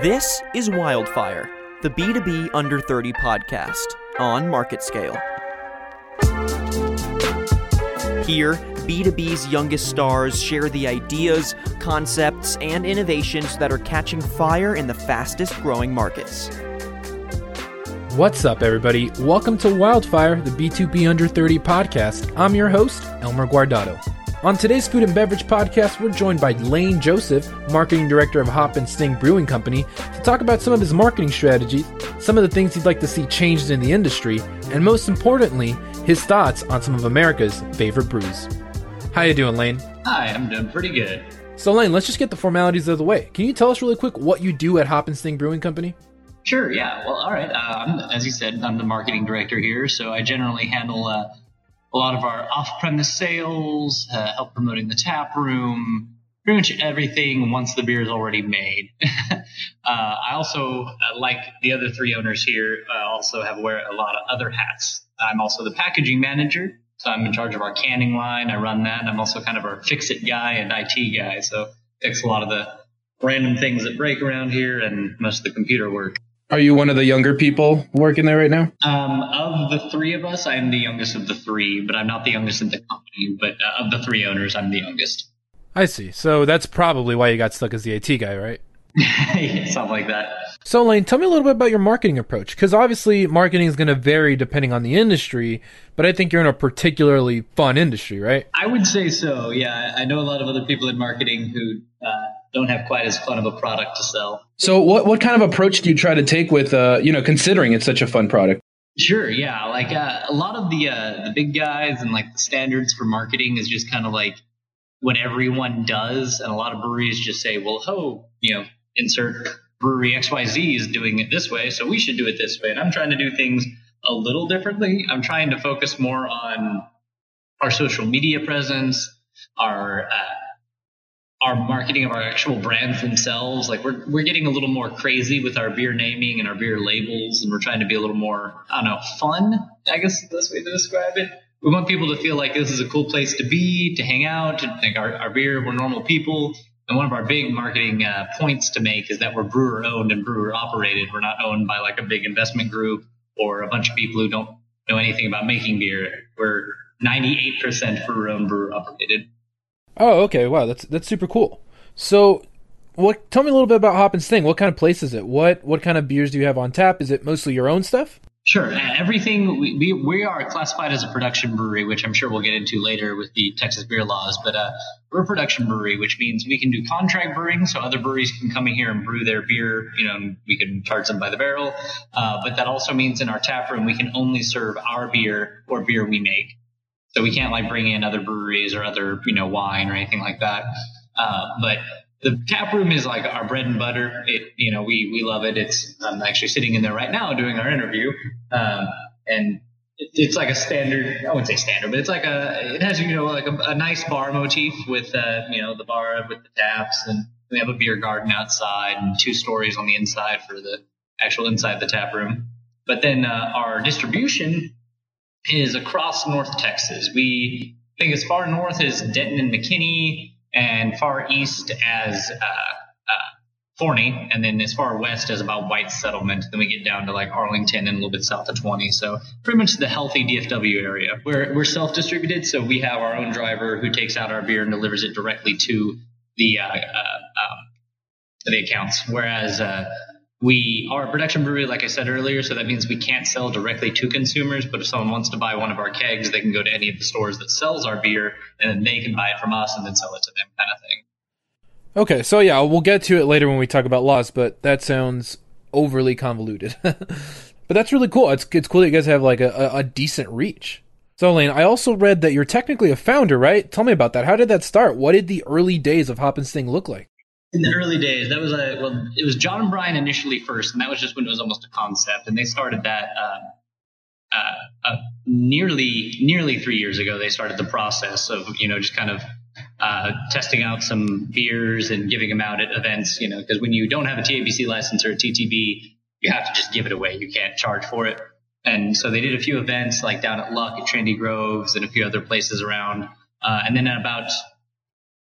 This is Wildfire, the B2B Under 30 podcast on Market Scale. Here, B2B's youngest stars share the ideas, concepts, and innovations that are catching fire in the fastest growing markets. What's up, everybody? Welcome to Wildfire, the B2B Under 30 podcast. I'm your host, Elmer Guardado. On today's Food and Beverage podcast, we're joined by Lane Joseph, Marketing Director of Hop and Sting Brewing Company, to talk about some of his marketing strategies, some of the things he'd like to see changed in the industry, and most importantly, his thoughts on some of America's favorite brews. How you doing, Lane? Hi, I'm doing pretty good. So, Lane, let's just get the formalities out of the way. Can you tell us really quick what you do at Hop and Sting Brewing Company? Sure, yeah. Well, all right. Um, as you said, I'm the marketing director here, so I generally handle uh, a lot of our off-premise sales, uh, help promoting the tap room, pretty much everything once the beer is already made. uh, I also, uh, like the other three owners here, uh, also have wear a lot of other hats. I'm also the packaging manager, so I'm in charge of our canning line. I run that. I'm also kind of our fix-it guy and IT guy, so fix a lot of the random things that break around here and most of the computer work. Are you one of the younger people working there right now? Um, of the three of us, I am the youngest of the three, but I'm not the youngest in the company. But uh, of the three owners, I'm the youngest. I see. So that's probably why you got stuck as the IT guy, right? Something like that. So, Lane, tell me a little bit about your marketing approach, because obviously marketing is going to vary depending on the industry, but I think you're in a particularly fun industry, right? I would say so. Yeah, I know a lot of other people in marketing who uh, don't have quite as fun of a product to sell. So, what what kind of approach do you try to take with, uh, you know, considering it's such a fun product? Sure, yeah. Like uh, a lot of the uh, the big guys and like the standards for marketing is just kind of like what everyone does, and a lot of breweries just say, "Well, ho, you know, insert brewery XYZ is doing it this way, so we should do it this way." And I'm trying to do things a little differently. I'm trying to focus more on our social media presence, our uh, our marketing of our actual brands themselves. Like we're we're getting a little more crazy with our beer naming and our beer labels, and we're trying to be a little more I don't know fun. I guess is the best way to describe it. We want people to feel like this is a cool place to be, to hang out, to think our, our beer, we're normal people. And one of our big marketing uh, points to make is that we're brewer owned and brewer operated. We're not owned by like a big investment group or a bunch of people who don't know anything about making beer. We're 98% brewer owned, brewer operated. Oh, okay. Wow, that's that's super cool. So, what? Tell me a little bit about Hop thing. What kind of place is it? What what kind of beers do you have on tap? Is it mostly your own stuff? Sure. Uh, everything we, we, we are classified as a production brewery, which I'm sure we'll get into later with the Texas beer laws. But uh, we're a production brewery, which means we can do contract brewing, so other breweries can come in here and brew their beer. You know, we can charge them by the barrel. Uh, but that also means in our tap room we can only serve our beer or beer we make. So we can't like bring in other breweries or other you know wine or anything like that. Uh, but the tap room is like our bread and butter. It you know we we love it. It's I'm actually sitting in there right now doing our interview, um, and it, it's like a standard. I wouldn't say standard, but it's like a it has you know like a, a nice bar motif with uh, you know the bar with the taps, and we have a beer garden outside and two stories on the inside for the actual inside the tap room. But then uh, our distribution is across North Texas. We think as far north as Denton and McKinney, and far east as uh, uh, Forney, and then as far west as about White Settlement. Then we get down to like Arlington and a little bit south of 20. So pretty much the healthy DFW area. We're we're self-distributed, so we have our own driver who takes out our beer and delivers it directly to the uh, um, the accounts. Whereas we are a production brewery, like I said earlier, so that means we can't sell directly to consumers. But if someone wants to buy one of our kegs, they can go to any of the stores that sells our beer, and then they can buy it from us and then sell it to them, kind of thing. Okay, so yeah, we'll get to it later when we talk about laws, but that sounds overly convoluted. but that's really cool. It's it's cool that you guys have like a, a, decent reach. So Lane, I also read that you're technically a founder, right? Tell me about that. How did that start? What did the early days of Hop and Sting look like? In the early days, that was a well, it was John and Brian initially first, and that was just when it was almost a concept, and they started that uh, uh, uh, nearly nearly three years ago. They started the process of you know just kind of uh, testing out some beers and giving them out at events. You know, because when you don't have a TABC license or a TTB, you have to just give it away. You can't charge for it. And so they did a few events like down at Luck at Trinity Groves and a few other places around. Uh, and then at about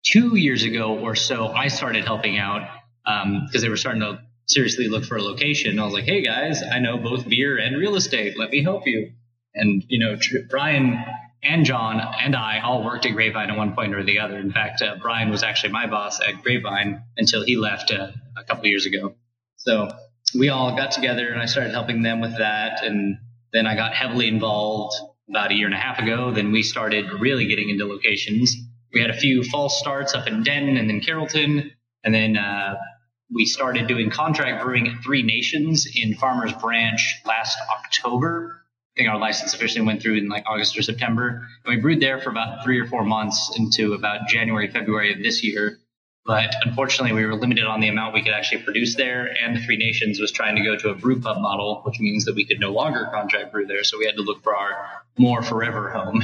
two years ago or so, I started helping out because um, they were starting to seriously look for a location. I was like, hey guys, I know both beer and real estate. Let me help you. And, you know, Brian and John and I all worked at Grapevine at one point or the other. In fact, uh, Brian was actually my boss at Grapevine until he left uh, a couple years ago. So we all got together and I started helping them with that. And then I got heavily involved about a year and a half ago. Then we started really getting into locations. We had a few false starts up in Denton and then Carrollton. And then uh, we started doing contract brewing at Three Nations in Farmers Branch last October. I think our license officially went through in like August or September. And we brewed there for about three or four months into about January, February of this year. But unfortunately, we were limited on the amount we could actually produce there. And the Three Nations was trying to go to a brew pub model, which means that we could no longer contract brew there. So we had to look for our more forever home.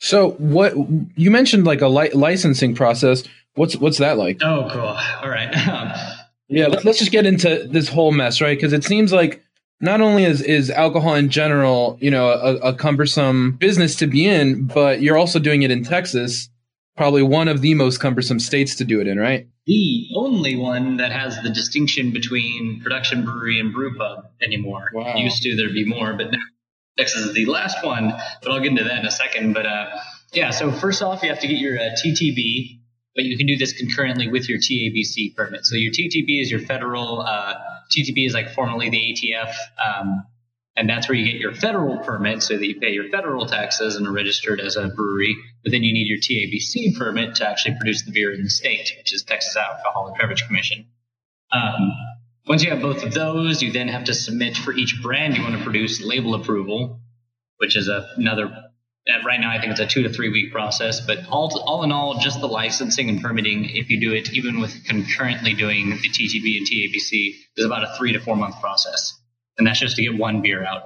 So what you mentioned like a li- licensing process. What's what's that like? Oh, cool. All right. Um, yeah, let's, let's just get into this whole mess, right? Because it seems like not only is, is alcohol in general, you know, a, a, cumbersome business to be in, but you're also doing it in Texas, probably one of the most cumbersome states to do it in, right? The only one that has the distinction between production brewery and brew pub anymore. Wow. Used to there be more, but now Texas is the last one. But I'll get into that in a second. But uh, yeah, so first off, you have to get your uh, TTB, but you can do this concurrently with your TABC permit. So your TTB is your federal. Uh, TTB is like formerly the ATF, um, and that's where you get your federal permit so that you pay your federal taxes and are registered as a brewery. But then you need your TABC permit to actually produce the beer in the state, which is Texas Alcoholic Beverage Commission. Um, once you have both of those, you then have to submit for each brand you want to produce label approval, which is a, another right now I think it's a two to three week process, but all, all in all, just the licensing and permitting, if you do it even with concurrently doing the TTB and TABC, is about a three to four month process. And that's just to get one beer out.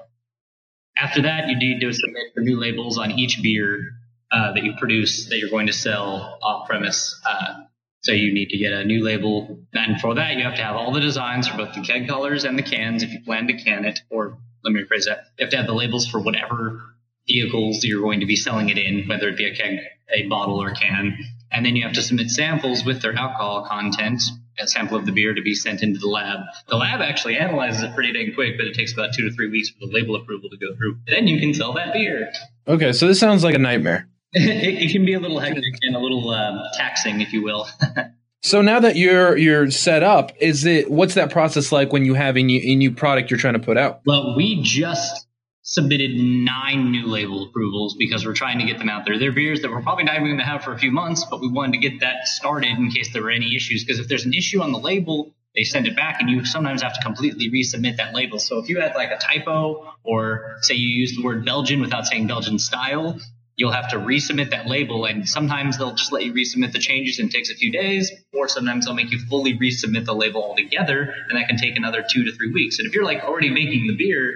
After that, you need to submit for new labels on each beer uh, that you produce that you're going to sell off premise. Uh, so you need to get a new label. And for that, you have to have all the designs for both the keg colors and the cans if you plan to can it, or let me rephrase that. You have to have the labels for whatever vehicles you're going to be selling it in, whether it be a keg, a bottle, or can. And then you have to submit samples with their alcohol content, a sample of the beer to be sent into the lab. The lab actually analyzes it pretty dang quick, but it takes about two to three weeks for the label approval to go through. Then you can sell that beer. Okay, so this sounds like a nightmare. it, it, can be a little hectic and a little um, taxing, if you will. so now that you're you're set up, is it what's that process like when you have a new, a new product you're trying to put out? Well, we just submitted nine new label approvals because we're trying to get them out there. They're beers that we're probably not even going to have for a few months, but we wanted to get that started in case there were any issues. Because if there's an issue on the label, they send it back and you sometimes have to completely resubmit that label. So if you had like a typo or say you used the word Belgian without saying Belgian style, you'll have to resubmit that label and sometimes they'll just let you resubmit the changes and it takes a few days or sometimes they'll make you fully resubmit the label altogether and that can take another two to three weeks and if you're like already making the beer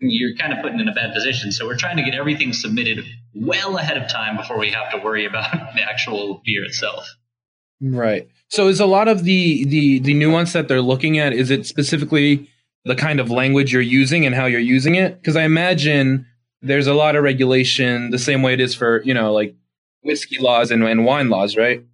you're kind of putting in a bad position. So we're trying to get everything submitted well ahead of time before we have to worry about the actual beer itself. Right. So is a lot of the the the nuance that they're looking at is it specifically the kind of language you're using and how you're using it? Because I imagine there's a lot of regulation the same way it is for you know like whiskey laws and, and wine laws, right?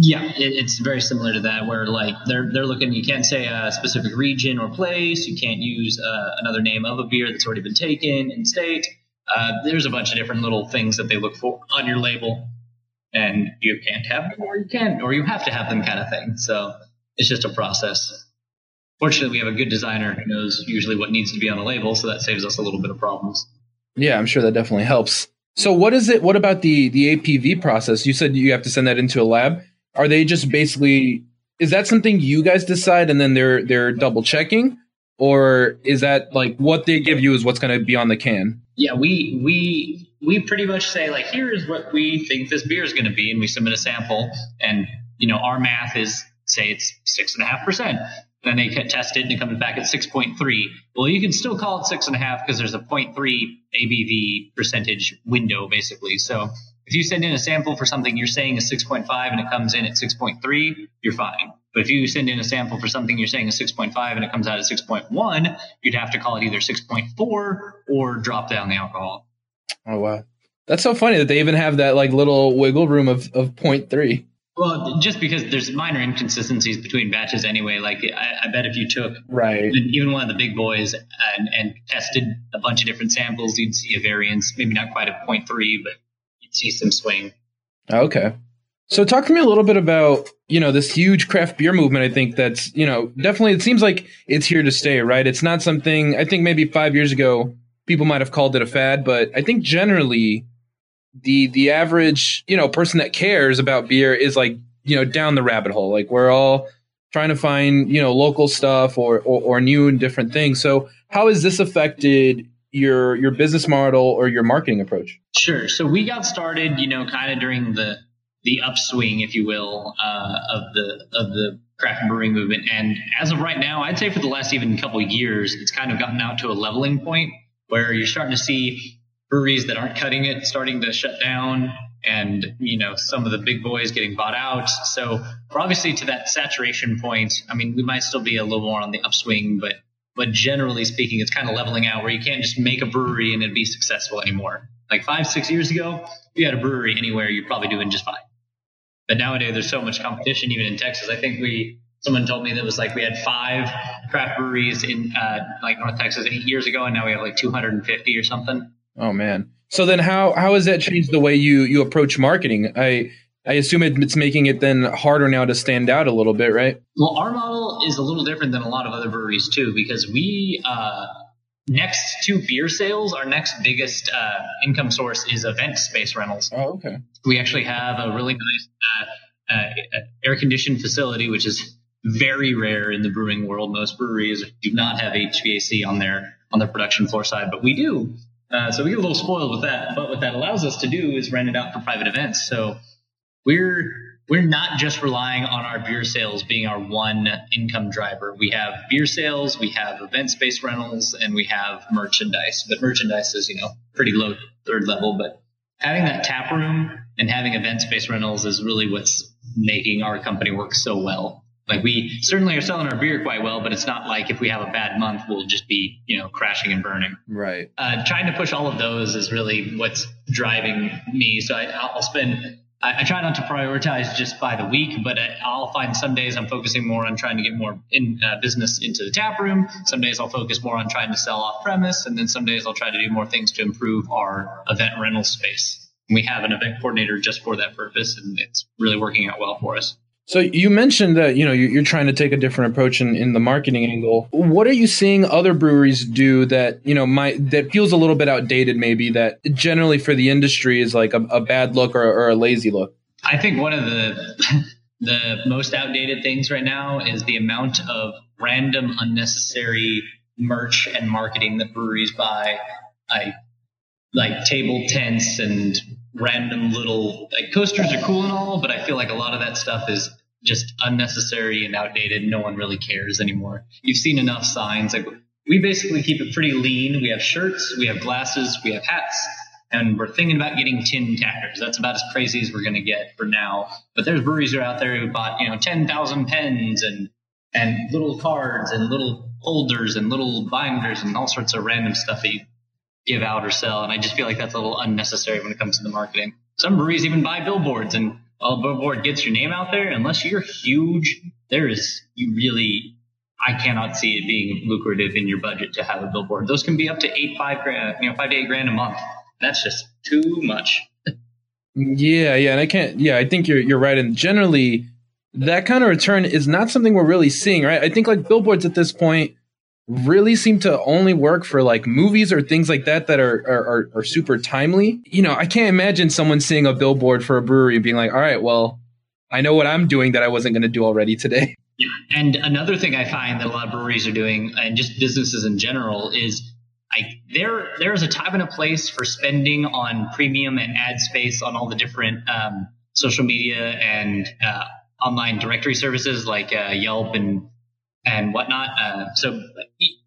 Yeah, it, it's very similar to that, where like they're they're looking. You can't say a specific region or place. You can't use uh, another name of a beer that's already been taken in state. Uh, there's a bunch of different little things that they look for on your label, and you can't have them, or you can, or you have to have them, kind of thing. So it's just a process. Fortunately, we have a good designer who knows usually what needs to be on a label, so that saves us a little bit of problems. Yeah, I'm sure that definitely helps. So what is it? What about the the ABV process? You said you have to send that into a lab are they just basically is that something you guys decide and then they're they're double checking or is that like what they give you is what's going to be on the can yeah we we we pretty much say like here's what we think this beer is going to be and we submit a sample and you know our math is say it's six and a half percent then they test it and it comes back at 6.3 well you can still call it six and a half because there's a 0.3 abv percentage window basically so if you send in a sample for something you're saying is 6.5 and it comes in at 6.3, you're fine. But if you send in a sample for something you're saying is 6.5 and it comes out at 6.1, you'd have to call it either 6.4 or drop down the alcohol. Oh wow. That's so funny that they even have that like little wiggle room of, of 0.3. Well, just because there's minor inconsistencies between batches anyway. Like I, I bet if you took Right. even one of the big boys and, and tested a bunch of different samples, you'd see a variance. Maybe not quite a 0.3, but you'd see some swing. Okay. So talk to me a little bit about, you know, this huge craft beer movement. I think that's, you know, definitely it seems like it's here to stay, right? It's not something I think maybe 5 years ago people might have called it a fad, but I think generally the the average, you know, person that cares about beer is like, you know, down the rabbit hole. Like we're all trying to find, you know, local stuff or or, or new and different things. So how has this affected your your business model or your marketing approach? Sure. So we got started, you know, kind of during the the upswing, if you will, uh, of the of the craft brewing movement. And as of right now, I'd say for the last even couple years, it's kind of gotten out to a leveling point where you're starting to see breweries that aren't cutting it starting to shut down and you know some of the big boys getting bought out. So we're obviously to that saturation point. I mean we might still be a little more on the upswing but but generally speaking it's kind of leveling out where you can't just make a brewery and it'd be successful anymore. Like five six years ago if you had a brewery anywhere you're probably doing just fine. But nowadays there's so much competition even in texas. I think we someone told me that was like we had five craft breweries in uh, like north texas eight years ago and now we have like 250 or something Oh man. So then how how has that changed the way you you approach marketing? I I assume it's making it then harder now to stand out a little bit, right? Well, our model is a little different than a lot of other breweries too, because we uh, next to beer sales, our next biggest uh, income source is event space rentals. Oh, okay. We actually have a really nice uh, uh, air conditioned facility, which is very rare in the brewing world. Most breweries do not have HVAC on their on their production floor side, but we do. Uh, so we get a little spoiled with that. But what that allows us to do is rent it out for private events. So we're we're not just relying on our beer sales being our one income driver. We have beer sales, we have event space rentals, and we have merchandise. But merchandise is, you know, pretty low third level. But having that tap room and having event space rentals is really what's making our company work so well. Like we certainly are selling our beer quite well, but it's not like if we have a bad month, we'll just be, you know, crashing and burning. Right. Uh, trying to push all of those is really what's driving me. So I, I'll spend, I, I try not to prioritize just by the week, but I, I'll find some days I'm focusing more on trying to get more in uh, business into the tap room. Some days I'll focus more on trying to sell off premise. And then some days I'll try to do more things to improve our event rental space. We have an event coordinator just for that purpose, and it's really working out well for us. So you mentioned that you know you're trying to take a different approach in, in the marketing angle. What are you seeing other breweries do that you know might that feels a little bit outdated, maybe that generally for the industry is like a, a bad look or, or a lazy look? I think one of the the most outdated things right now is the amount of random, unnecessary merch and marketing that breweries buy. I like table tents and random little like coasters are cool and all, but I feel like a lot of that stuff is just unnecessary and outdated. No one really cares anymore. You've seen enough signs. Like we basically keep it pretty lean. We have shirts, we have glasses, we have hats, and we're thinking about getting tin tackers. That's about as crazy as we're going to get for now. But there's breweries are out there who bought you know ten thousand pens and and little cards and little holders and little binders and all sorts of random stuff that you give out or sell. And I just feel like that's a little unnecessary when it comes to the marketing. Some breweries even buy billboards and a billboard gets your name out there, unless you're huge, there is you really I cannot see it being lucrative in your budget to have a billboard. Those can be up to eight, five grand, you know, five to eight grand a month. That's just too much. Yeah, yeah, and I can't. Yeah, I think you're you're right. And generally, that kind of return is not something we're really seeing, right? I think like billboards at this point really seem to only work for like movies or things like that that are, are, are, super timely. You know, I can't imagine someone seeing a billboard for a brewery and being like, all right, well, I know what I'm doing that I wasn't going to do already today. Yeah. And another thing I find that a lot of breweries are doing and just businesses in general is I, there there is a time and a place for spending on premium and ad space on all the different um, social media and uh, online directory services like uh, Yelp and and whatnot. Uh, so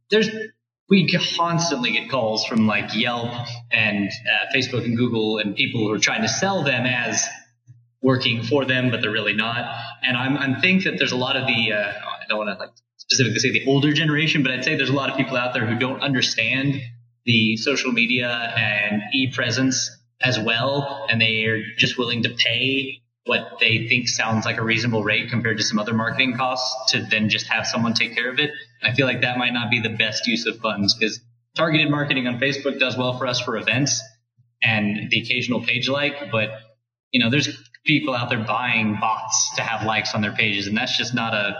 there's we constantly get calls from like Yelp and uh, Facebook and Google and people who are trying to sell them as working for them, but they're really not. And I'm I think that there's a lot of the uh, I don't want to like specifically say the older generation, but I'd say there's a lot of people out there who don't understand the social media and e presence as well, and they are just willing to pay what they think sounds like a reasonable rate compared to some other marketing costs to then just have someone take care of it. I feel like that might not be the best use of funds because targeted marketing on Facebook does well for us for events and the occasional page like, but you know, there's people out there buying bots to have likes on their pages, and that's just not a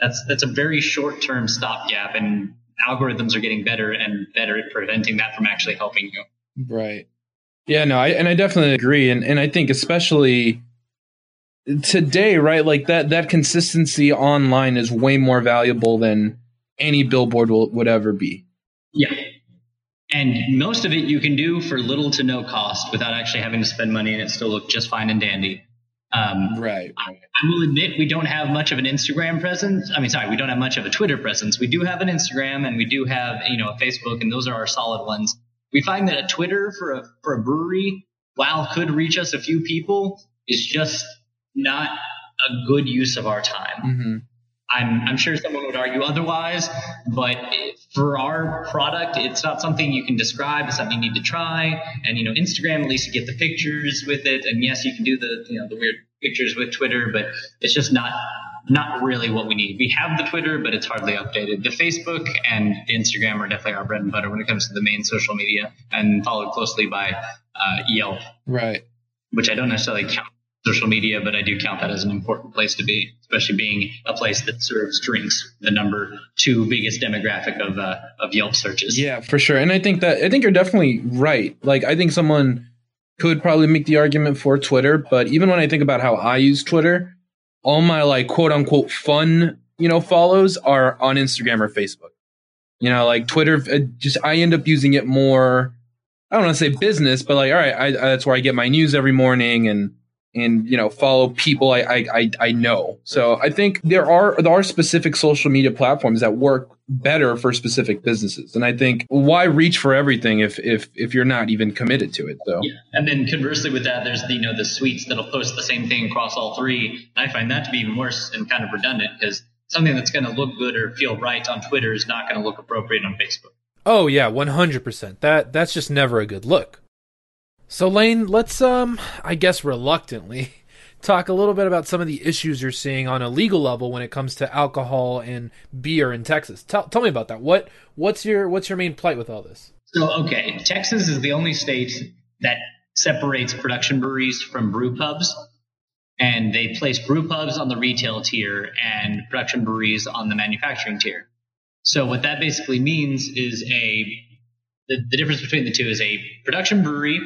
that's that's a very short term stopgap, and algorithms are getting better and better at preventing that from actually helping you. Right. Yeah. No. I and I definitely agree, and and I think especially today, right? Like that that consistency online is way more valuable than any billboard will, would ever be. Yeah. And most of it you can do for little to no cost without actually having to spend money and it still look just fine and dandy. Um, right. I, I, will admit we don't have much of an Instagram presence. I mean, sorry, we don't have much of a Twitter presence. We do have an Instagram and we do have, you know, a Facebook and those are our solid ones. We find that a Twitter for a, for a brewery, while could reach us a few people, is just not a good use of our time. Mm-hmm. I'm, I'm sure someone would argue otherwise, but for our product, it's not something you can describe. It's something you need to try. And you know, Instagram, at least you get the pictures with it. And yes, you can do the you know the weird pictures with Twitter, but it's just not not really what we need. We have the Twitter, but it's hardly updated. The Facebook and the Instagram are definitely our bread and butter when it comes to the main social media, and followed closely by uh, Yelp, right? Which I don't necessarily count social media, but I do count that as an important place to be, especially being a place that serves drinks, the number two biggest demographic of uh, of Yelp searches. Yeah, for sure. And I think that I think you're definitely right. Like I think someone could probably make the argument for Twitter, but even when I think about how I use Twitter, all my like quote unquote fun, you know, follows are on Instagram or Facebook. You know, like Twitter, uh, just I end up using it more. I don't want to say business, but like, all right, I, that's where I get my news every morning and and you know follow people I, I I know. So I think there are there are specific social media platforms that work better for specific businesses. And I think why reach for everything if if if you're not even committed to it though. Yeah. And then conversely with that there's the you know the suites that'll post the same thing across all three. I find that to be even worse and kind of redundant because something that's going to look good or feel right on Twitter is not going to look appropriate on Facebook. Oh yeah, 100%. That that's just never a good look. So Lane, let's um I guess reluctantly talk a little bit about some of the issues you're seeing on a legal level when it comes to alcohol and beer in Texas. Tell tell me about that. What what's your what's your main plight with all this? So okay, Texas is the only state that separates production breweries from brew pubs. And they place brew pubs on the retail tier and production breweries on the manufacturing tier. So what that basically means is a the, the difference between the two is a production brewery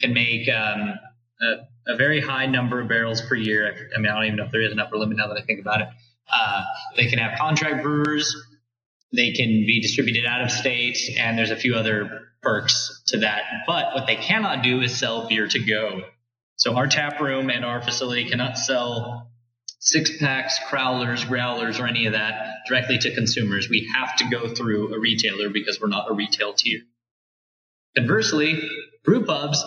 can make um, a, a, very high number of barrels per year. I mean, I don't even know if there is an upper limit now that I think about it. Uh, they can have contract brewers. They can be distributed out of state, and there's a few other perks to that. But what they cannot do is sell beer to go. So our tap room and our facility cannot sell six packs, crowlers, growlers, or any of that directly to consumers. We have to go through a retailer because we're not a retail tier. Conversely, brew pubs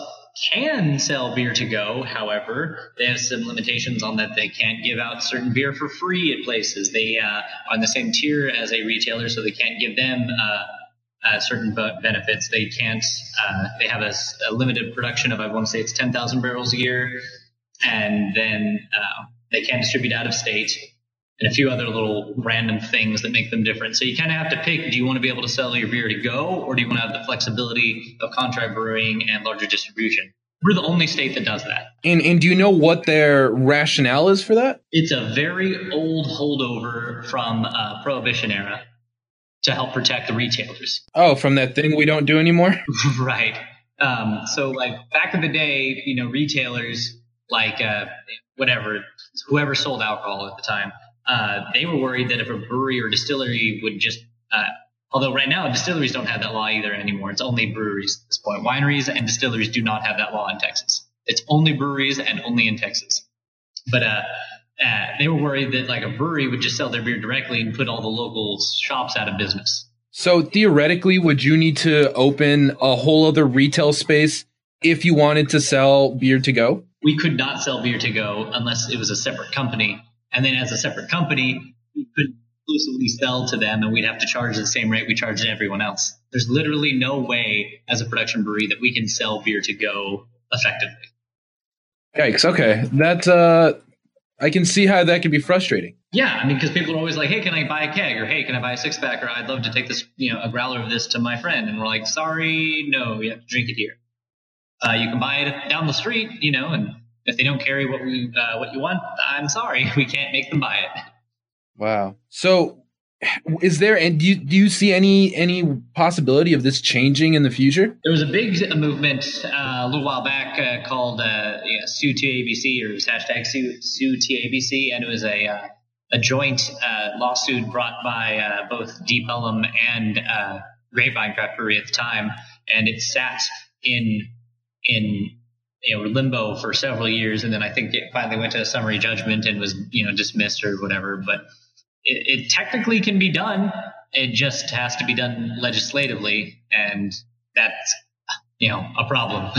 can sell beer to go. However, they have some limitations on that. They can't give out certain beer for free at places. They uh, are on the same tier as a retailer, so they can't give them uh, uh, certain benefits. They can't. Uh, they have a, a, limited production of I want to say it's ten thousand barrels a year, and then uh, they can't distribute out of state and a few other little random things that make them different. So you kind of have to pick do you want to be able to sell your beer to go, or do you want to have the flexibility of contract brewing and larger distribution? We're the only state that does that. And, and do you know what their rationale is for that? It's a very old holdover from uh, Prohibition era to help protect the retailers. Oh, from that thing we don't do anymore? right. Um, so, like back in the day, you know, retailers like uh, whatever, whoever sold alcohol at the time, uh, they were worried that if a brewery or distillery would just, uh, although right now distilleries don't have that law either anymore. It's only breweries at this point. Wineries and distilleries do not have that law in Texas. It's only breweries and only in Texas. But uh, uh, they were worried that like a brewery would just sell their beer directly and put all the local shops out of business. So theoretically, would you need to open a whole other retail space if you wanted to sell beer to go? We could not sell beer to go unless it was a separate company and then as a separate company, we could exclusively sell to them and we'd have to charge the same rate we charge to everyone else. There's literally no way as a production brewery that we can sell beer to go effectively. Yikes. Okay. That uh I can see how that can be frustrating. Yeah, I mean, because people are always like, "Hey, can I buy a keg?" or "Hey, can I buy a six pack?" or "I'd love to take this, you know, a growler of this to my friend," and we're like, "Sorry, no, you have to drink it here. Uh, you can buy it down the street, you know, and if they don't carry what we uh, what you want, I'm sorry, we can't make them buy it." Wow. So is there and do you, do you see any any possibility of this changing in the future there was a big movement uh, a little while back uh, called uh, yeah, sue TABC or it was hashtag sue, sue TABC and it was a uh, a joint uh, lawsuit brought by uh, both deep ellum and uh, grapevine craft brewery at the time and it sat in in you know limbo for several years and then i think it finally went to a summary judgment and was you know dismissed or whatever but it, it technically can be done. It just has to be done legislatively, and that's you know a problem.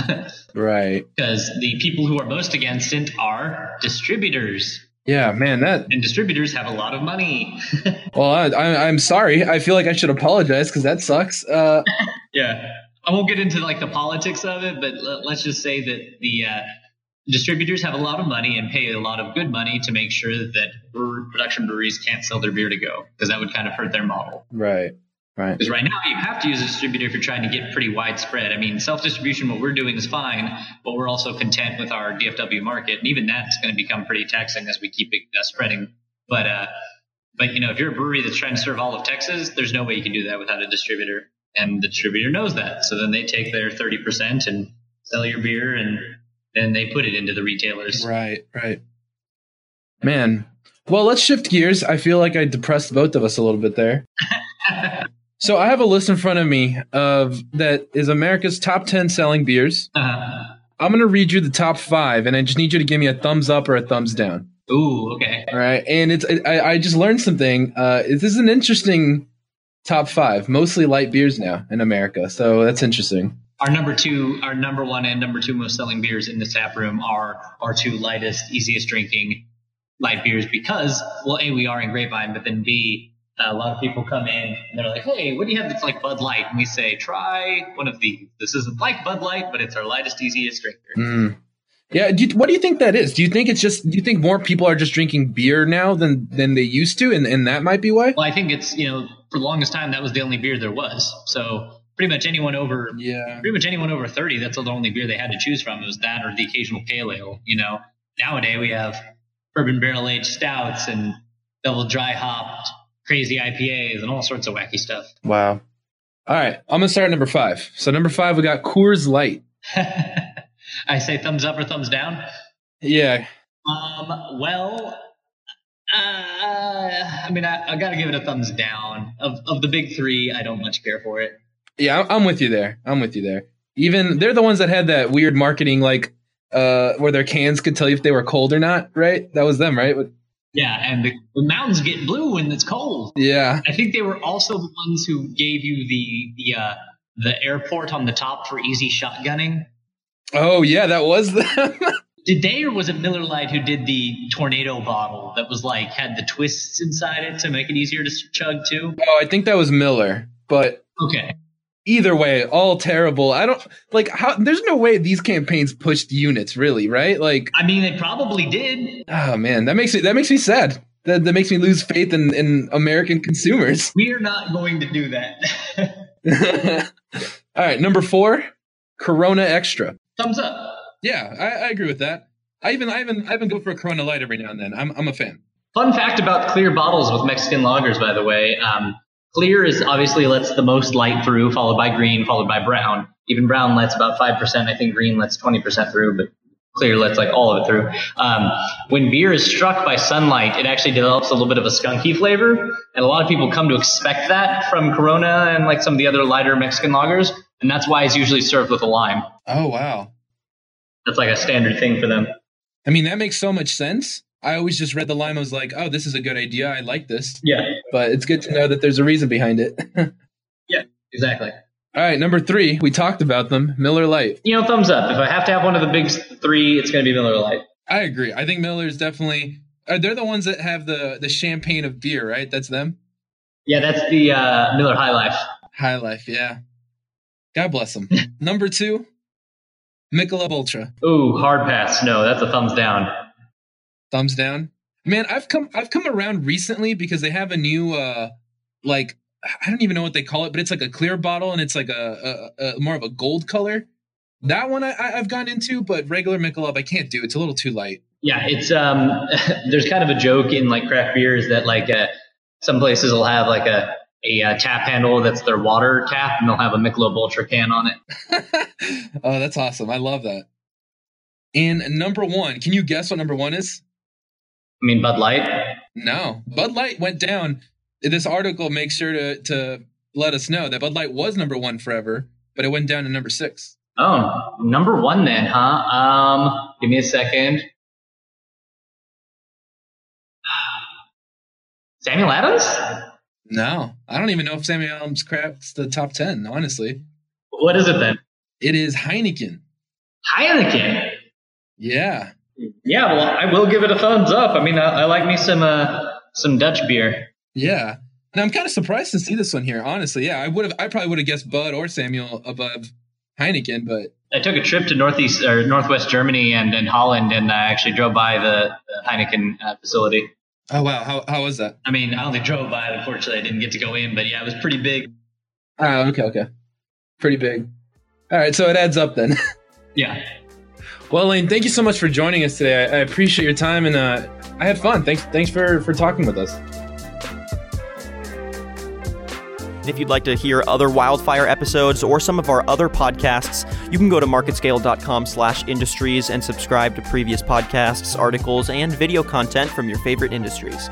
right. Because the people who are most against it are distributors. Yeah, man, that and distributors have a lot of money. well, I, am sorry. I feel like I should apologize because that sucks. Uh, yeah, I won't get into like the politics of it, but let's just say that the uh, distributors have a lot of money and pay a lot of good money to make sure that production breweries can't sell their beer to go because that would kind of hurt their model. Right. Right. Because right now you have to use a distributor if you're trying to get pretty widespread. I mean, self distribution, what we're doing is fine, but we're also content with our DFW market, and even that's going to become pretty taxing as we keep it uh, spreading. But uh, but you know, if you're a brewery that's trying to serve all of Texas, there's no way you can do that without a distributor, and the distributor knows that. So then they take their thirty percent and sell your beer and then they put it into the retailers. Right, right. Man, well, let's shift gears. I feel like I depressed both of us a little bit there. so I have a list in front of me of that is America's top ten selling beers. Uh-huh. I'm gonna read you the top five, and I just need you to give me a thumbs up or a thumbs down. Ooh, okay. All right, and it's I, I just learned something. Uh, this is an interesting top five, mostly light beers now in America, so that's interesting our number two, our number one and number two most selling beers in the tap room are our two lightest, easiest drinking light beers because, well, A, we are in Grapevine, but then B, a lot of people come in and they're like, hey, what do you have that's like Bud Light? And we say, try one of these. This isn't like Bud Light, but it's our lightest, easiest drinker. Mm. Yeah. Do you, what do you think that is? Do you think it's just, do you think more people are just drinking beer now than, than they used to? And, and that might be why? Well, I think it's, you know, for the longest time, that was the only beer there was. So pretty much anyone over yeah. pretty much anyone over 30 that's the only beer they had to choose from. It was that or the occasional pale ale you know. Nowadays we have bourbon barrel aged stouts and double dry hopped crazy ipas and all sorts of wacky stuff. Wow. All right i'm gonna start at number five. So number five we got coors light. I say thumbs up or thumbs down? Yeah. Um well I mean, I, I got to give it a thumbs down. Of of the big three, I don't much care for it. Yeah, I'm with you there. I'm with you there. Even they're the ones that had that weird marketing, like uh, where their cans could tell you if they were cold or not. Right? That was them, right? Yeah, and the, the mountains get blue when it's cold. Yeah, I think they were also the ones who gave you the the uh, the airport on the top for easy shotgunning. Oh yeah, that was them. Did they or was it Miller Lite who did the tornado bottle that was like had the twists inside it to make it easier to chug too? Oh, I think that was Miller, but okay either way, all terrible. I don't like how there's no way these campaigns pushed units really, right? Like I mean they probably did. Oh man, that makes me that makes me sad. That that makes me lose faith in, in American consumers. We're not going to do that. all right, number four, Corona Extra. Thumbs up. Yeah, I, I agree with that. I even I even I even go for a Corona Light every now and then. I'm I'm a fan. Fun fact about clear bottles with Mexican lagers, by the way. Um, Clear is obviously lets the most light through, followed by green, followed by brown. Even brown lets about 5%. I think green lets 20% through, but clear lets like all of it through. Um, when beer is struck by sunlight, it actually develops a little bit of a skunky flavor. And a lot of people come to expect that from Corona and like some of the other lighter Mexican lagers. And that's why it's usually served with a lime. Oh, wow. That's like a standard thing for them. I mean, that makes so much sense. I always just read the line. I was like, oh, this is a good idea. I like this. Yeah. But it's good to know that there's a reason behind it. yeah, exactly. All right, number three, we talked about them. Miller Lite. You know, thumbs up. If I have to have one of the big three, it's going to be Miller Lite. I agree. I think Miller is definitely. Are they're the ones that have the the champagne of beer, right? That's them. Yeah, that's the uh, Miller High Life. High Life, yeah. God bless them. number two, Michelob Ultra. Ooh, hard pass. No, that's a thumbs down. Thumbs down. Man, I've come I've come around recently because they have a new uh like I don't even know what they call it, but it's like a clear bottle and it's like a, a, a more of a gold color. That one I, I've gone into, but regular Michelob I can't do. It's a little too light. Yeah, it's um. there's kind of a joke in like craft beers that like uh, some places will have like a a uh, tap handle that's their water tap, and they'll have a Michelob Ultra can on it. oh, that's awesome! I love that. And number one, can you guess what number one is? I mean, Bud Light. No, Bud Light went down. This article makes sure to to let us know that Bud Light was number one forever, but it went down to number six. Oh, number one then, huh? Um, give me a second. Samuel Adams? No, I don't even know if Samuel Adams cracks the top ten. Honestly, what is it then? It is Heineken. Heineken. Yeah. Yeah, well, I will give it a thumbs up. I mean, I, I like me some uh, some Dutch beer. Yeah. And I'm kind of surprised to see this one here. Honestly, yeah, I would have. I probably would have guessed Bud or Samuel above Heineken, but I took a trip to northeast or northwest Germany and in Holland, and I actually drove by the, the Heineken uh, facility. Oh wow, how how was that? I mean, I only drove by it. Unfortunately, I didn't get to go in, but yeah, it was pretty big. Oh, okay, okay, pretty big. All right, so it adds up then. yeah. Well, Lane, thank you so much for joining us today. I, I appreciate your time, and uh, I had fun. Thanks, thanks for for talking with us. And if you'd like to hear other wildfire episodes or some of our other podcasts, you can go to marketscale.com slash industries and subscribe to previous podcasts, articles, and video content from your favorite industries.